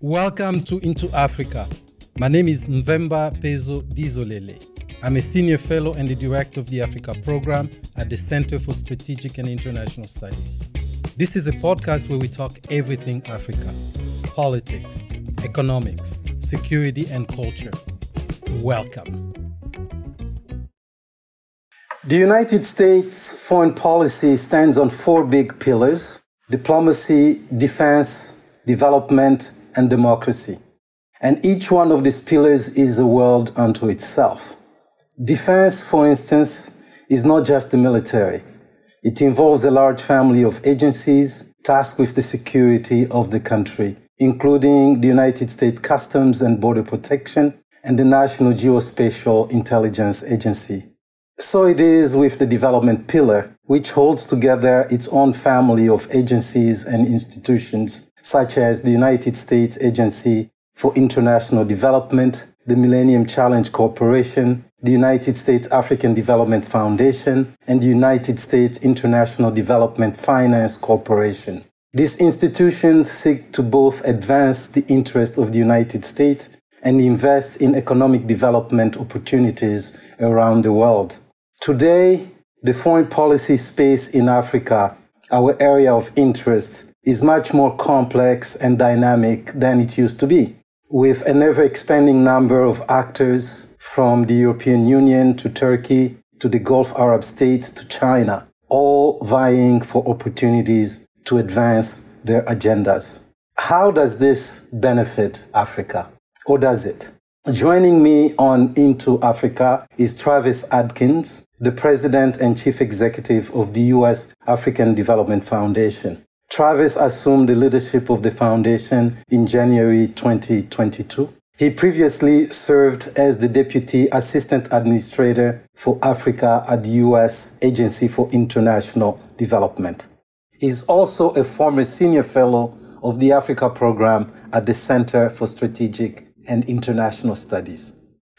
Welcome to Into Africa. My name is Mvemba Pezo Dizolele. I'm a senior fellow and the director of the Africa program at the Center for Strategic and International Studies. This is a podcast where we talk everything Africa politics, economics, security, and culture. Welcome. The United States foreign policy stands on four big pillars diplomacy, defense, development, and democracy. And each one of these pillars is a world unto itself. Defense, for instance, is not just the military. It involves a large family of agencies tasked with the security of the country, including the United States Customs and Border Protection and the National Geospatial Intelligence Agency. So it is with the development pillar, which holds together its own family of agencies and institutions, such as the United States Agency for International Development, the Millennium Challenge Corporation, the United States African Development Foundation, and the United States International Development Finance Corporation. These institutions seek to both advance the interests of the United States and invest in economic development opportunities around the world. Today, the foreign policy space in Africa, our area of interest, is much more complex and dynamic than it used to be, with an ever expanding number of actors from the European Union to Turkey to the Gulf Arab states to China, all vying for opportunities to advance their agendas. How does this benefit Africa? Or does it? Joining me on Into Africa is Travis Adkins, the President and Chief Executive of the U.S. African Development Foundation. Travis assumed the leadership of the foundation in January 2022. He previously served as the Deputy Assistant Administrator for Africa at the U.S. Agency for International Development. He's also a former Senior Fellow of the Africa Program at the Center for Strategic and International Studies.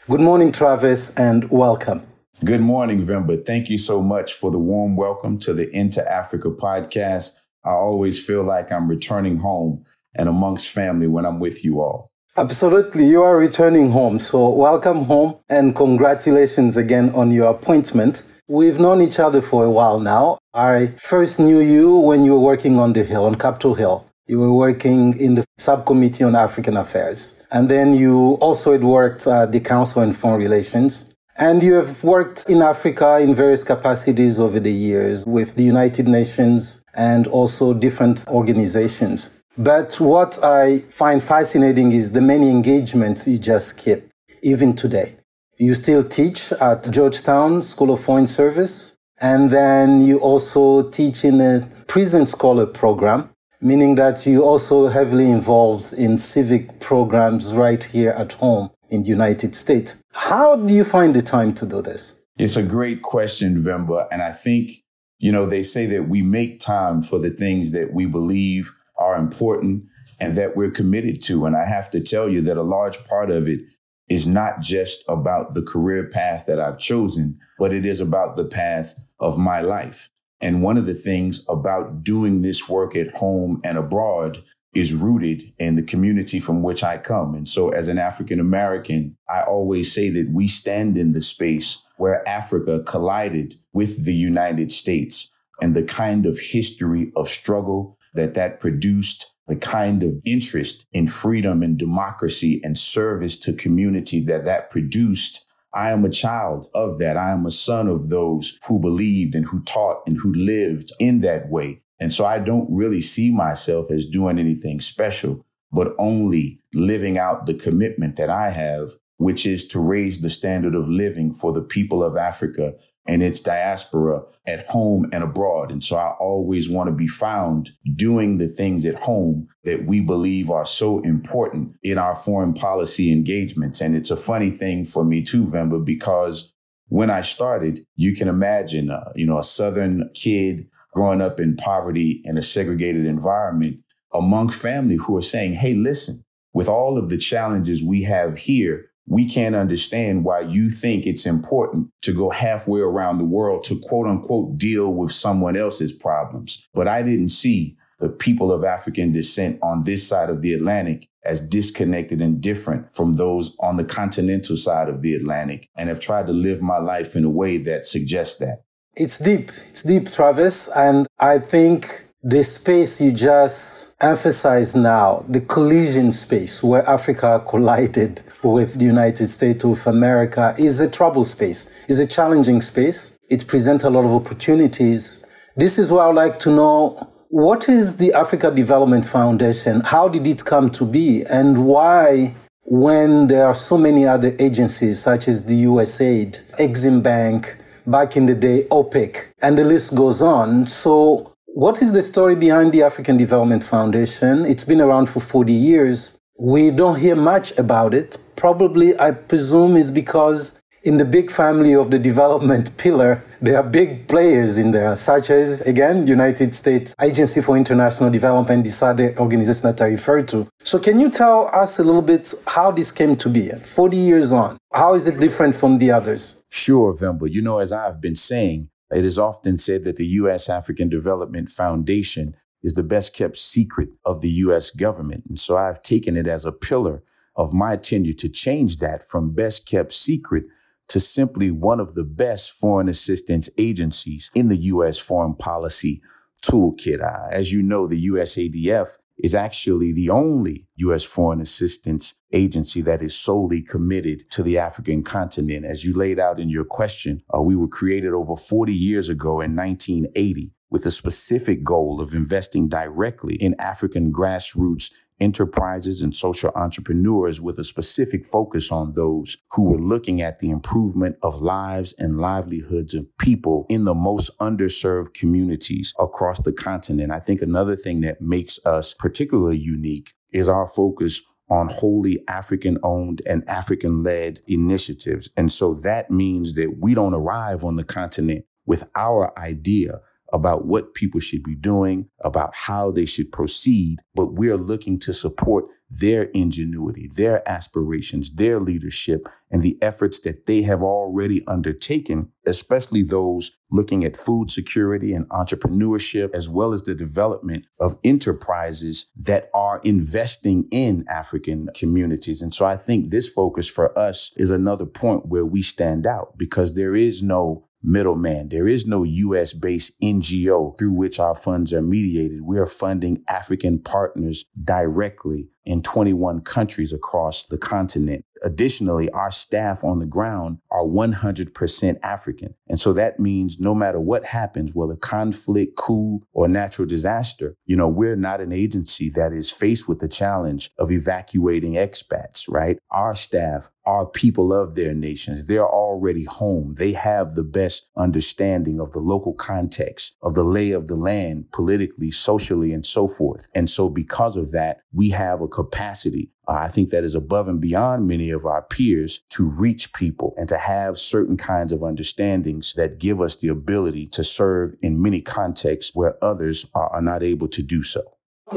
Good morning, Travis, and welcome. Good morning, Vemba. Thank you so much for the warm welcome to the Into Africa podcast. I always feel like I'm returning home and amongst family when I'm with you all. Absolutely. You are returning home. So welcome home and congratulations again on your appointment. We've known each other for a while now. I first knew you when you were working on the Hill, on Capitol Hill. You were working in the subcommittee on African affairs. And then you also had worked at the Council on Foreign Relations. And you have worked in Africa in various capacities over the years with the United Nations and also different organizations. But what I find fascinating is the many engagements you just keep, even today. You still teach at Georgetown School of Foreign Service, and then you also teach in a prison scholar program meaning that you also heavily involved in civic programs right here at home in the United States. How do you find the time to do this? It's a great question, Vemba. And I think, you know, they say that we make time for the things that we believe are important and that we're committed to. And I have to tell you that a large part of it is not just about the career path that I've chosen, but it is about the path of my life. And one of the things about doing this work at home and abroad is rooted in the community from which I come. And so as an African American, I always say that we stand in the space where Africa collided with the United States and the kind of history of struggle that that produced, the kind of interest in freedom and democracy and service to community that that produced I am a child of that. I am a son of those who believed and who taught and who lived in that way. And so I don't really see myself as doing anything special, but only living out the commitment that I have, which is to raise the standard of living for the people of Africa and its diaspora at home and abroad. And so I always want to be found doing the things at home that we believe are so important in our foreign policy engagements. And it's a funny thing for me too, Vemba, because when I started, you can imagine, uh, you know, a Southern kid growing up in poverty in a segregated environment among family who are saying, Hey, listen, with all of the challenges we have here, we can't understand why you think it's important to go halfway around the world to quote unquote deal with someone else's problems. But I didn't see the people of African descent on this side of the Atlantic as disconnected and different from those on the continental side of the Atlantic and have tried to live my life in a way that suggests that. It's deep. It's deep, Travis. And I think the space you just emphasized now, the collision space where Africa collided with the United States of America is a trouble space, is a challenging space. It presents a lot of opportunities. This is where I'd like to know what is the Africa Development Foundation? How did it come to be? And why, when there are so many other agencies such as the USAID, Exim Bank, back in the day, OPEC, and the list goes on. So what is the story behind the African Development Foundation? It's been around for 40 years. We don't hear much about it. Probably, I presume, is because in the big family of the development pillar, there are big players in there, such as, again, United States Agency for International Development, the organization that I referred to. So can you tell us a little bit how this came to be 40 years on? How is it different from the others? Sure, Vemba. You know, as I've been saying, it is often said that the U.S. African Development Foundation is the best kept secret of the U.S. government. And so I've taken it as a pillar of my tenure to change that from best kept secret to simply one of the best foreign assistance agencies in the U.S. foreign policy toolkit. Uh, as you know, the USADF is actually the only U.S. foreign assistance agency that is solely committed to the African continent. As you laid out in your question, uh, we were created over 40 years ago in 1980 with a specific goal of investing directly in African grassroots enterprises and social entrepreneurs with a specific focus on those who were looking at the improvement of lives and livelihoods of people in the most underserved communities across the continent. I think another thing that makes us particularly unique is our focus on wholly African owned and African led initiatives. And so that means that we don't arrive on the continent with our idea about what people should be doing, about how they should proceed, but we're looking to support their ingenuity, their aspirations, their leadership, and the efforts that they have already undertaken, especially those looking at food security and entrepreneurship, as well as the development of enterprises that are investing in African communities. And so I think this focus for us is another point where we stand out because there is no middleman. There is no US based NGO through which our funds are mediated. We are funding African partners directly in 21 countries across the continent. Additionally, our staff on the ground are 100% African. And so that means no matter what happens, whether conflict, coup, or natural disaster, you know, we're not an agency that is faced with the challenge of evacuating expats, right? Our staff are people of their nations. They're already home. They have the best understanding of the local context, of the lay of the land, politically, socially, and so forth. And so because of that, we have a capacity uh, I think that is above and beyond many of our peers to reach people and to have certain kinds of understandings that give us the ability to serve in many contexts where others are, are not able to do so.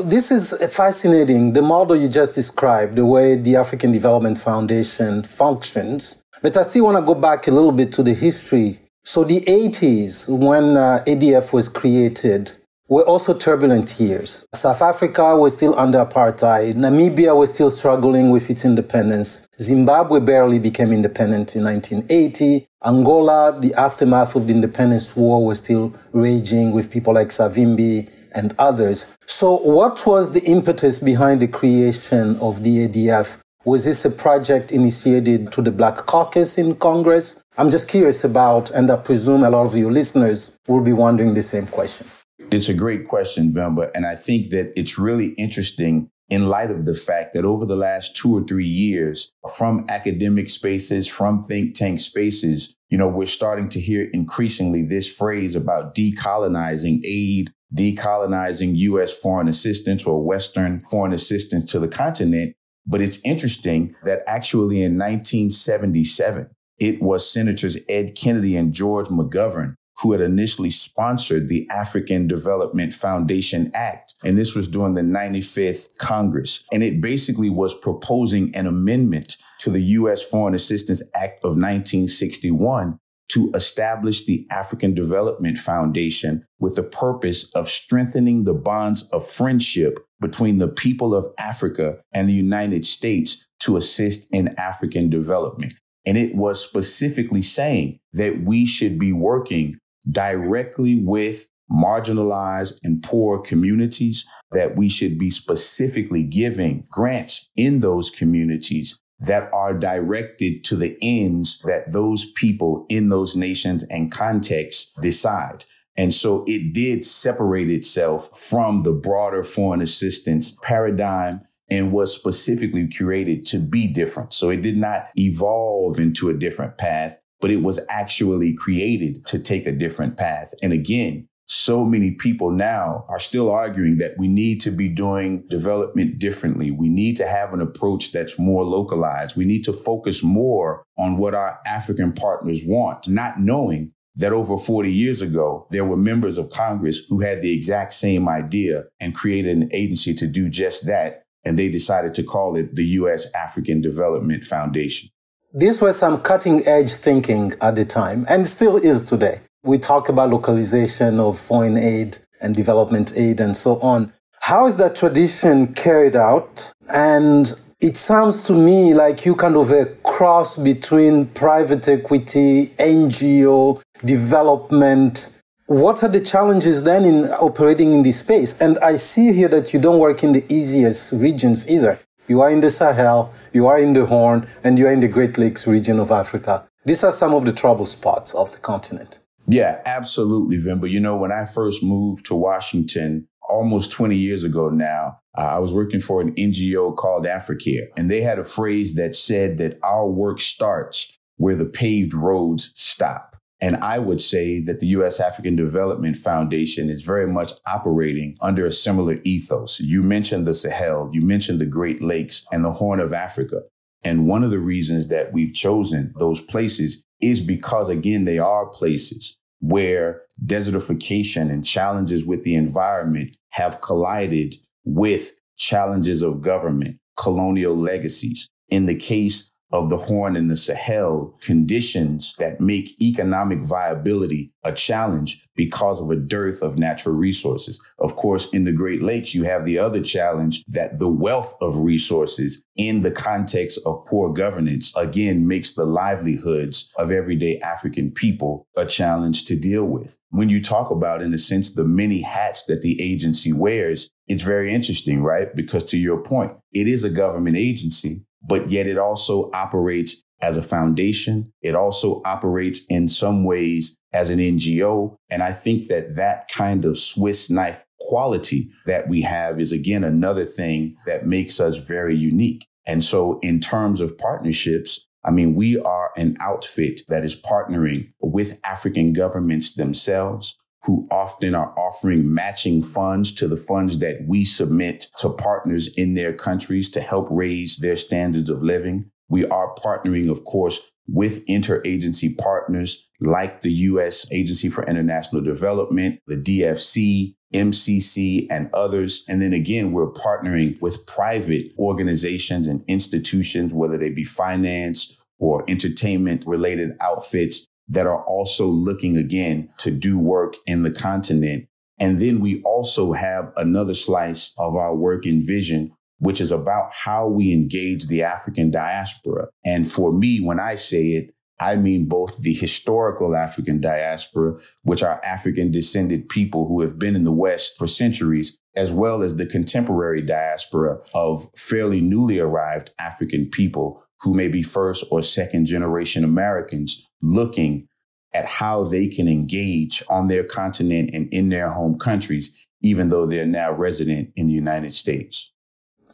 This is fascinating. The model you just described, the way the African Development Foundation functions. But I still want to go back a little bit to the history. So the 80s, when uh, ADF was created, were also turbulent years. South Africa was still under apartheid. Namibia was still struggling with its independence. Zimbabwe barely became independent in 1980. Angola, the aftermath of the independence war was still raging with people like Savimbi and others. So what was the impetus behind the creation of the ADF? Was this a project initiated to the Black Caucus in Congress? I'm just curious about, and I presume a lot of your listeners will be wondering the same question. It's a great question, Vemba. And I think that it's really interesting in light of the fact that over the last two or three years, from academic spaces, from think tank spaces, you know, we're starting to hear increasingly this phrase about decolonizing aid, decolonizing U.S. foreign assistance or Western foreign assistance to the continent. But it's interesting that actually in 1977, it was Senators Ed Kennedy and George McGovern who had initially sponsored the African Development Foundation Act. And this was during the 95th Congress. And it basically was proposing an amendment to the U.S. Foreign Assistance Act of 1961 to establish the African Development Foundation with the purpose of strengthening the bonds of friendship between the people of Africa and the United States to assist in African development. And it was specifically saying that we should be working directly with marginalized and poor communities, that we should be specifically giving grants in those communities that are directed to the ends that those people in those nations and contexts decide. And so it did separate itself from the broader foreign assistance paradigm and was specifically curated to be different. So it did not evolve into a different path, but it was actually created to take a different path. And again, so many people now are still arguing that we need to be doing development differently. We need to have an approach that's more localized. We need to focus more on what our African partners want, not knowing that over 40 years ago, there were members of Congress who had the exact same idea and created an agency to do just that. And they decided to call it the U.S. African Development Foundation. This was some cutting edge thinking at the time and still is today. We talk about localization of foreign aid and development aid and so on. How is that tradition carried out? And it sounds to me like you kind of a cross between private equity, NGO, development. What are the challenges then in operating in this space? And I see here that you don't work in the easiest regions either. You are in the Sahel, you are in the Horn, and you are in the Great Lakes region of Africa. These are some of the trouble spots of the continent. Yeah, absolutely, Vimba. You know, when I first moved to Washington almost 20 years ago now, uh, I was working for an NGO called Africare, and they had a phrase that said that our work starts where the paved roads stop. And I would say that the U.S. African Development Foundation is very much operating under a similar ethos. You mentioned the Sahel, you mentioned the Great Lakes and the Horn of Africa. And one of the reasons that we've chosen those places is because, again, they are places where desertification and challenges with the environment have collided with challenges of government, colonial legacies. In the case of the Horn and the Sahel conditions that make economic viability a challenge because of a dearth of natural resources. Of course, in the Great Lakes, you have the other challenge that the wealth of resources in the context of poor governance again makes the livelihoods of everyday African people a challenge to deal with. When you talk about, in a sense, the many hats that the agency wears, it's very interesting, right? Because to your point, it is a government agency, but yet it also operates as a foundation. It also operates in some ways as an NGO. And I think that that kind of Swiss knife quality that we have is again another thing that makes us very unique. And so in terms of partnerships, I mean, we are an outfit that is partnering with African governments themselves who often are offering matching funds to the funds that we submit to partners in their countries to help raise their standards of living. We are partnering, of course, with interagency partners like the U.S. Agency for International Development, the DFC, MCC, and others. And then again, we're partnering with private organizations and institutions, whether they be finance or entertainment related outfits that are also looking again to do work in the continent. And then we also have another slice of our work in vision, which is about how we engage the African diaspora. And for me, when I say it, I mean both the historical African diaspora, which are African descended people who have been in the West for centuries, as well as the contemporary diaspora of fairly newly arrived African people who may be first or second generation Americans looking at how they can engage on their continent and in their home countries, even though they're now resident in the United States.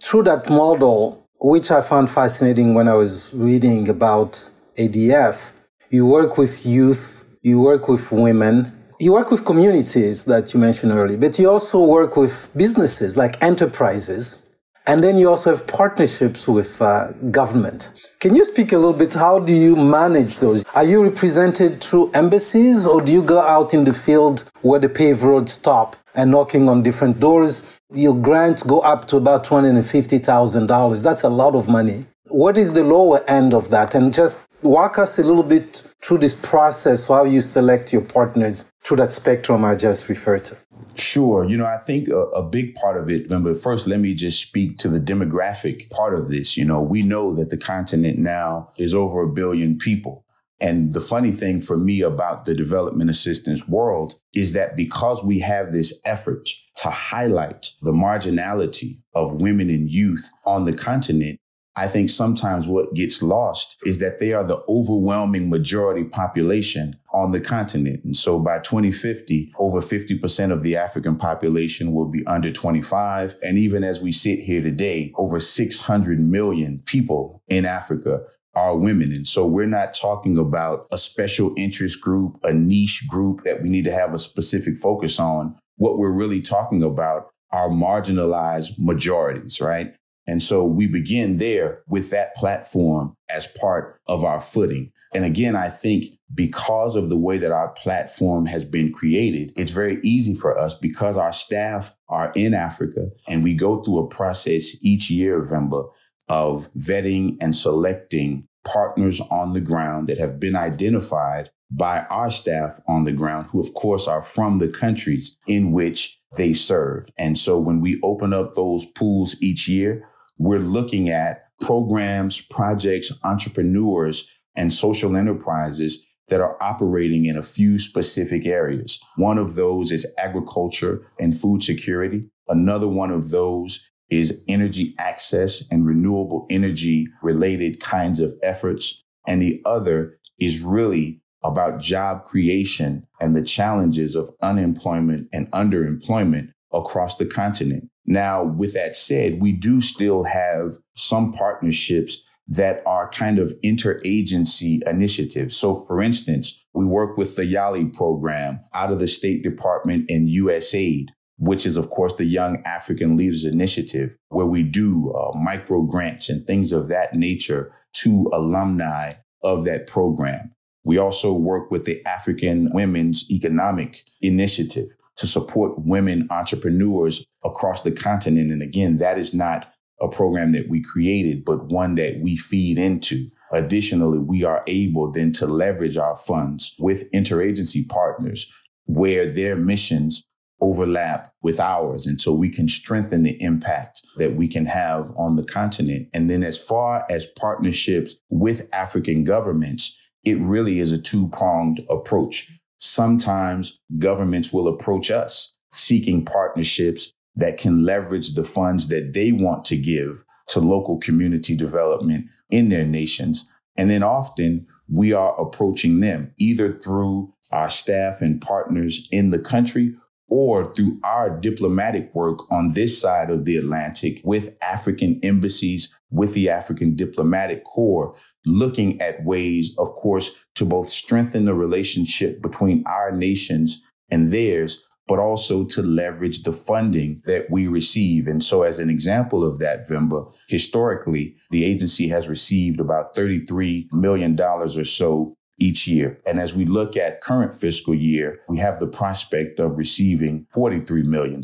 Through that model, which I found fascinating when I was reading about ADF, you work with youth, you work with women, you work with communities that you mentioned earlier, but you also work with businesses like enterprises. And then you also have partnerships with uh, government. Can you speak a little bit? How do you manage those? Are you represented through embassies or do you go out in the field where the paved roads stop and knocking on different doors? Your grants go up to about $250,000. That's a lot of money. What is the lower end of that? And just walk us a little bit through this process, how you select your partners through that spectrum I just referred to? Sure. You know, I think a, a, big part of it, but first, let me just speak to the demographic part of this. You know, we know that the continent now is over a billion people. And the funny thing for me about the development assistance world is that because we have this effort to highlight the marginality of women and youth on the continent, I think sometimes what gets lost is that they are the overwhelming majority population on the continent. And so by 2050, over 50% of the African population will be under 25. And even as we sit here today, over 600 million people in Africa are women. And so we're not talking about a special interest group, a niche group that we need to have a specific focus on. What we're really talking about are marginalized majorities, right? And so we begin there with that platform as part of our footing. And again, I think because of the way that our platform has been created, it's very easy for us because our staff are in Africa and we go through a process each year, Vemba, of vetting and selecting partners on the ground that have been identified by our staff on the ground, who of course are from the countries in which they serve. And so when we open up those pools each year, we're looking at programs, projects, entrepreneurs, and social enterprises that are operating in a few specific areas. One of those is agriculture and food security. Another one of those is energy access and renewable energy related kinds of efforts. And the other is really about job creation and the challenges of unemployment and underemployment across the continent. Now, with that said, we do still have some partnerships that are kind of interagency initiatives. So, for instance, we work with the YALI program out of the State Department and USAID, which is, of course, the Young African Leaders Initiative, where we do uh, micro grants and things of that nature to alumni of that program. We also work with the African Women's Economic Initiative, to support women entrepreneurs across the continent. And again, that is not a program that we created, but one that we feed into. Additionally, we are able then to leverage our funds with interagency partners where their missions overlap with ours. And so we can strengthen the impact that we can have on the continent. And then as far as partnerships with African governments, it really is a two pronged approach. Sometimes governments will approach us seeking partnerships that can leverage the funds that they want to give to local community development in their nations. And then often we are approaching them either through our staff and partners in the country or through our diplomatic work on this side of the Atlantic with African embassies, with the African diplomatic corps, looking at ways, of course, to both strengthen the relationship between our nations and theirs, but also to leverage the funding that we receive. And so as an example of that, Vemba, historically, the agency has received about $33 million or so each year. And as we look at current fiscal year, we have the prospect of receiving $43 million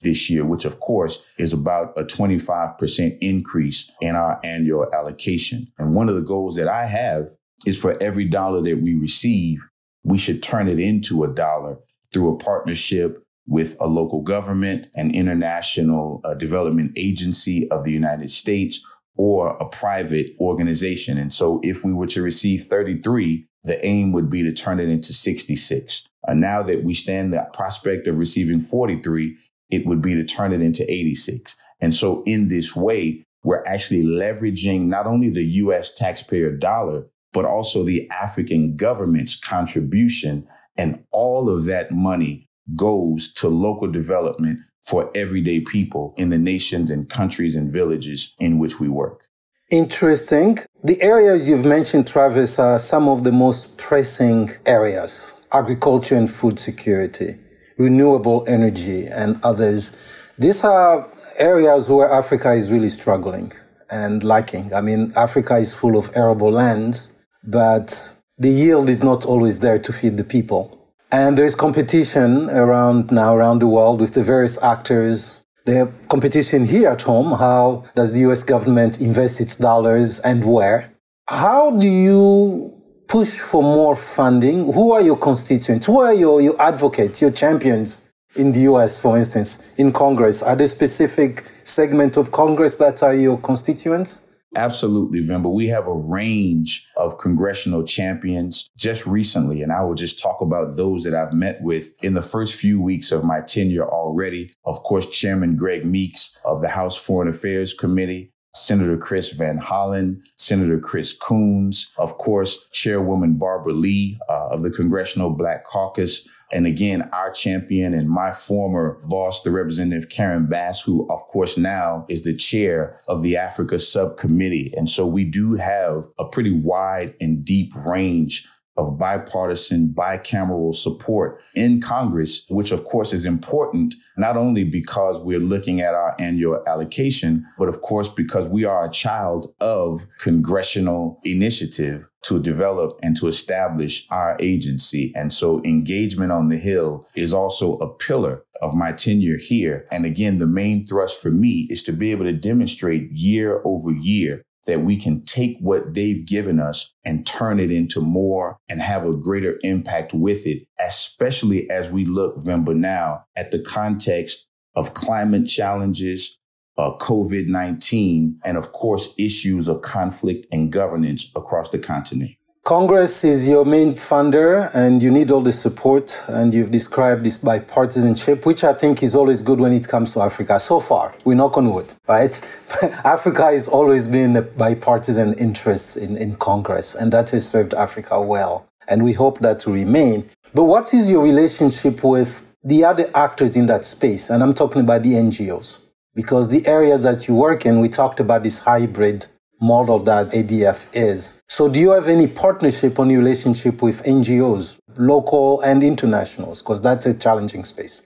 this year, which of course is about a 25% increase in our annual allocation. And one of the goals that I have is for every dollar that we receive, we should turn it into a dollar through a partnership with a local government, an international uh, development agency of the United States, or a private organization. And so if we were to receive 33, the aim would be to turn it into 66. And now that we stand the prospect of receiving 43, it would be to turn it into 86. And so in this way, we're actually leveraging not only the US taxpayer dollar, but also the African government's contribution. And all of that money goes to local development for everyday people in the nations and countries and villages in which we work. Interesting. The areas you've mentioned, Travis, are some of the most pressing areas agriculture and food security, renewable energy, and others. These are areas where Africa is really struggling and lacking. I mean, Africa is full of arable lands, but the yield is not always there to feed the people. And there is competition around now around the world with the various actors. The competition here at home. How does the US government invest its dollars and where? How do you push for more funding? Who are your constituents? Who are your, your advocates, your champions in the US, for instance, in Congress? Are there specific segment of Congress that are your constituents? Absolutely, Vemba. We have a range of congressional champions just recently, and I will just talk about those that I've met with in the first few weeks of my tenure already. Of course, Chairman Greg Meeks of the House Foreign Affairs Committee, Senator Chris Van Hollen, Senator Chris Coons, of course, Chairwoman Barbara Lee uh, of the Congressional Black Caucus, and again, our champion and my former boss, the Representative Karen Bass, who of course now is the chair of the Africa subcommittee. And so we do have a pretty wide and deep range of bipartisan, bicameral support in Congress, which of course is important, not only because we're looking at our annual allocation, but of course because we are a child of congressional initiative to develop and to establish our agency. And so engagement on the Hill is also a pillar of my tenure here. And again, the main thrust for me is to be able to demonstrate year over year that we can take what they've given us and turn it into more and have a greater impact with it, especially as we look, Vemba, now at the context of climate challenges, uh, COVID 19, and of course, issues of conflict and governance across the continent. Congress is your main funder and you need all the support. And you've described this bipartisanship, which I think is always good when it comes to Africa. So far, we knock on wood, right? Africa has always been a bipartisan interest in, in Congress, and that has served Africa well. And we hope that to remain. But what is your relationship with the other actors in that space? And I'm talking about the NGOs, because the area that you work in, we talked about this hybrid model that ADF is. So do you have any partnership your relationship with NGOs, local and internationals? Because that's a challenging space.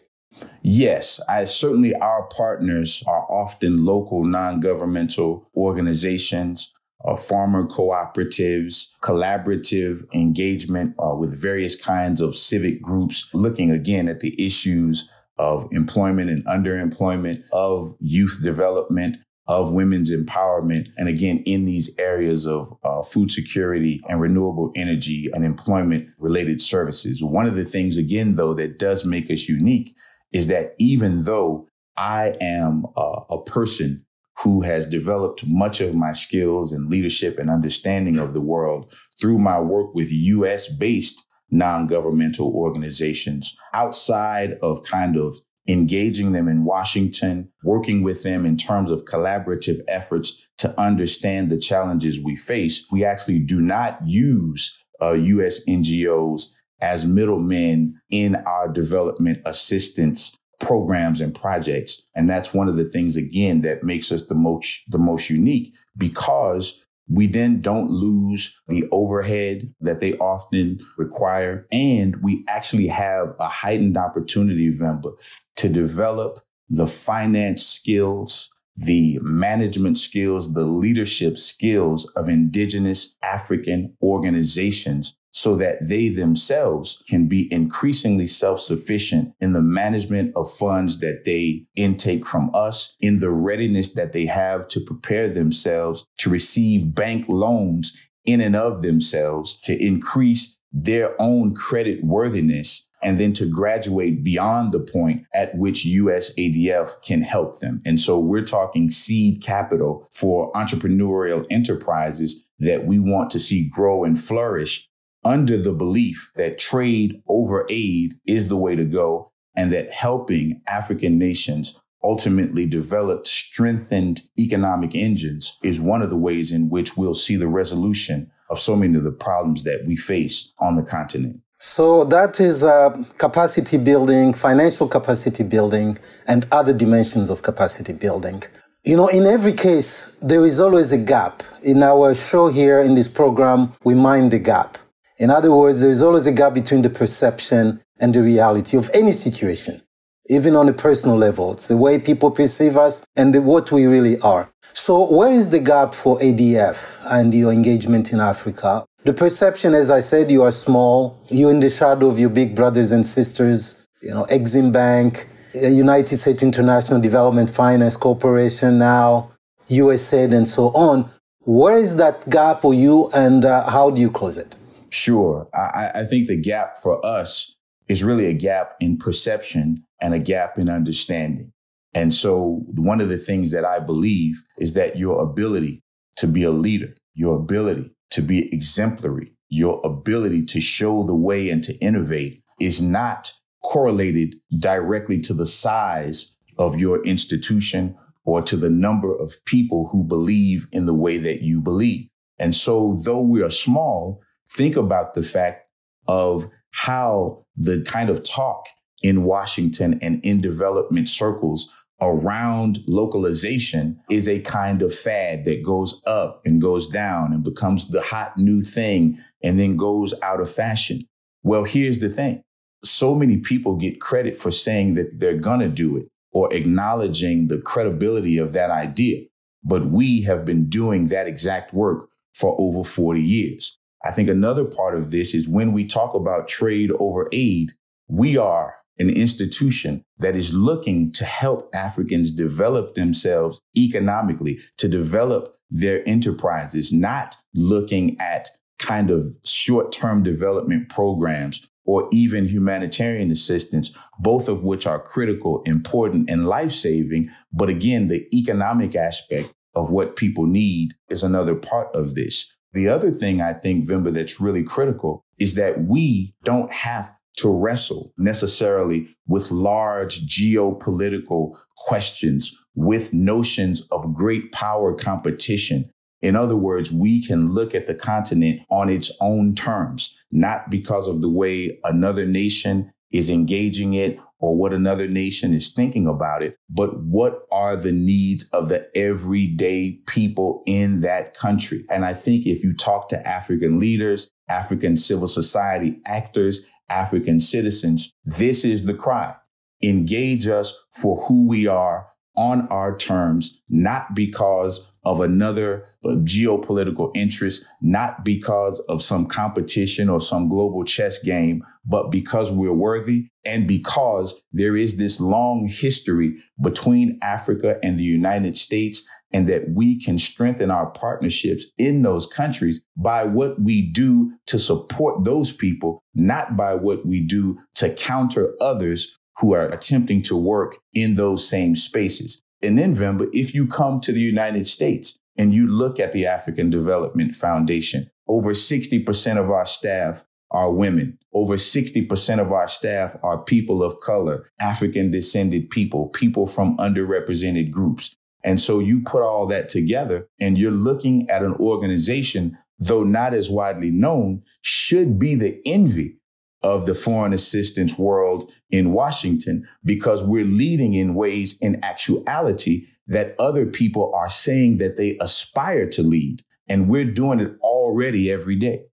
Yes, I certainly our partners are often local non-governmental organizations, uh, farmer cooperatives, collaborative engagement uh, with various kinds of civic groups, looking again at the issues of employment and underemployment, of youth development, of women's empowerment. And again, in these areas of uh, food security and renewable energy and employment related services. One of the things, again, though, that does make us unique is that even though I am uh, a person who has developed much of my skills and leadership and understanding of the world through my work with US based non-governmental organizations outside of kind of engaging them in Washington, working with them in terms of collaborative efforts to understand the challenges we face. We actually do not use uh, U.S. NGOs as middlemen in our development assistance programs and projects. And that's one of the things, again, that makes us the most, the most unique because we then don't lose the overhead that they often require. And we actually have a heightened opportunity, Vemba, to develop the finance skills, the management skills, the leadership skills of indigenous African organizations so that they themselves can be increasingly self-sufficient in the management of funds that they intake from us, in the readiness that they have to prepare themselves to receive bank loans in and of themselves to increase their own credit worthiness and then to graduate beyond the point at which USADF can help them. And so we're talking seed capital for entrepreneurial enterprises that we want to see grow and flourish under the belief that trade over aid is the way to go and that helping African nations ultimately develop strengthened economic engines is one of the ways in which we'll see the resolution of so many of the problems that we face on the continent. So that is uh, capacity building, financial capacity building, and other dimensions of capacity building. You know, in every case, there is always a gap. In our show here in this program, we mind the gap. In other words, there is always a gap between the perception and the reality of any situation, even on a personal level. It's the way people perceive us and the, what we really are. So where is the gap for ADF and your engagement in Africa? The perception, as I said, you are small. You're in the shadow of your big brothers and sisters, you know, Exim Bank, United States International Development Finance Corporation now, USAID and so on. Where is that gap for you and uh, how do you close it? Sure. I, I think the gap for us is really a gap in perception and a gap in understanding. And so one of the things that I believe is that your ability to be a leader, your ability to be exemplary, your ability to show the way and to innovate is not correlated directly to the size of your institution or to the number of people who believe in the way that you believe. And so though we are small, think about the fact of how the kind of talk in Washington and in development circles around localization is a kind of fad that goes up and goes down and becomes the hot new thing and then goes out of fashion. Well, here's the thing. So many people get credit for saying that they're going to do it or acknowledging the credibility of that idea. But we have been doing that exact work for over 40 years. I think another part of this is when we talk about trade over aid, we are an institution that is looking to help Africans develop themselves economically, to develop their enterprises, not looking at kind of short term development programs or even humanitarian assistance, both of which are critical, important, and life saving. But again, the economic aspect of what people need is another part of this. The other thing I think, Vemba, that's really critical is that we don't have to wrestle necessarily with large geopolitical questions, with notions of great power competition. In other words, we can look at the continent on its own terms, not because of the way another nation is engaging it or what another nation is thinking about it, but what are the needs of the everyday people in that country? And I think if you talk to African leaders, African civil society actors, African citizens, this is the cry. Engage us for who we are on our terms, not because of another geopolitical interest, not because of some competition or some global chess game, but because we're worthy and because there is this long history between Africa and the United States and that we can strengthen our partnerships in those countries by what we do to support those people, not by what we do to counter others who are attempting to work in those same spaces. And then, Vemba, if you come to the United States and you look at the African Development Foundation, over 60% of our staff are women. Over 60% of our staff are people of color, African descended people, people from underrepresented groups. And so you put all that together and you're looking at an organization, though not as widely known, should be the envy of the foreign assistance world in Washington because we're leading in ways in actuality that other people are saying that they aspire to lead. And we're doing it already every day.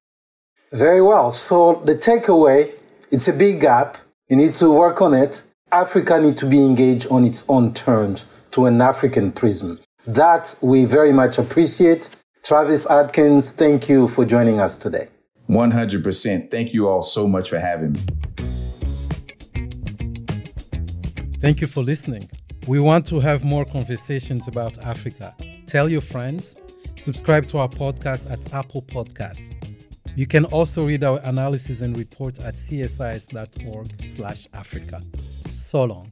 Very well. So the takeaway, it's a big gap. You need to work on it. Africa needs to be engaged on its own terms to an African prism. That we very much appreciate. Travis Adkins, thank you for joining us today. 100%. Thank you all so much for having me. Thank you for listening. We want to have more conversations about Africa. Tell your friends, subscribe to our podcast at Apple Podcasts. You can also read our analysis and report at csis.org/africa. So long.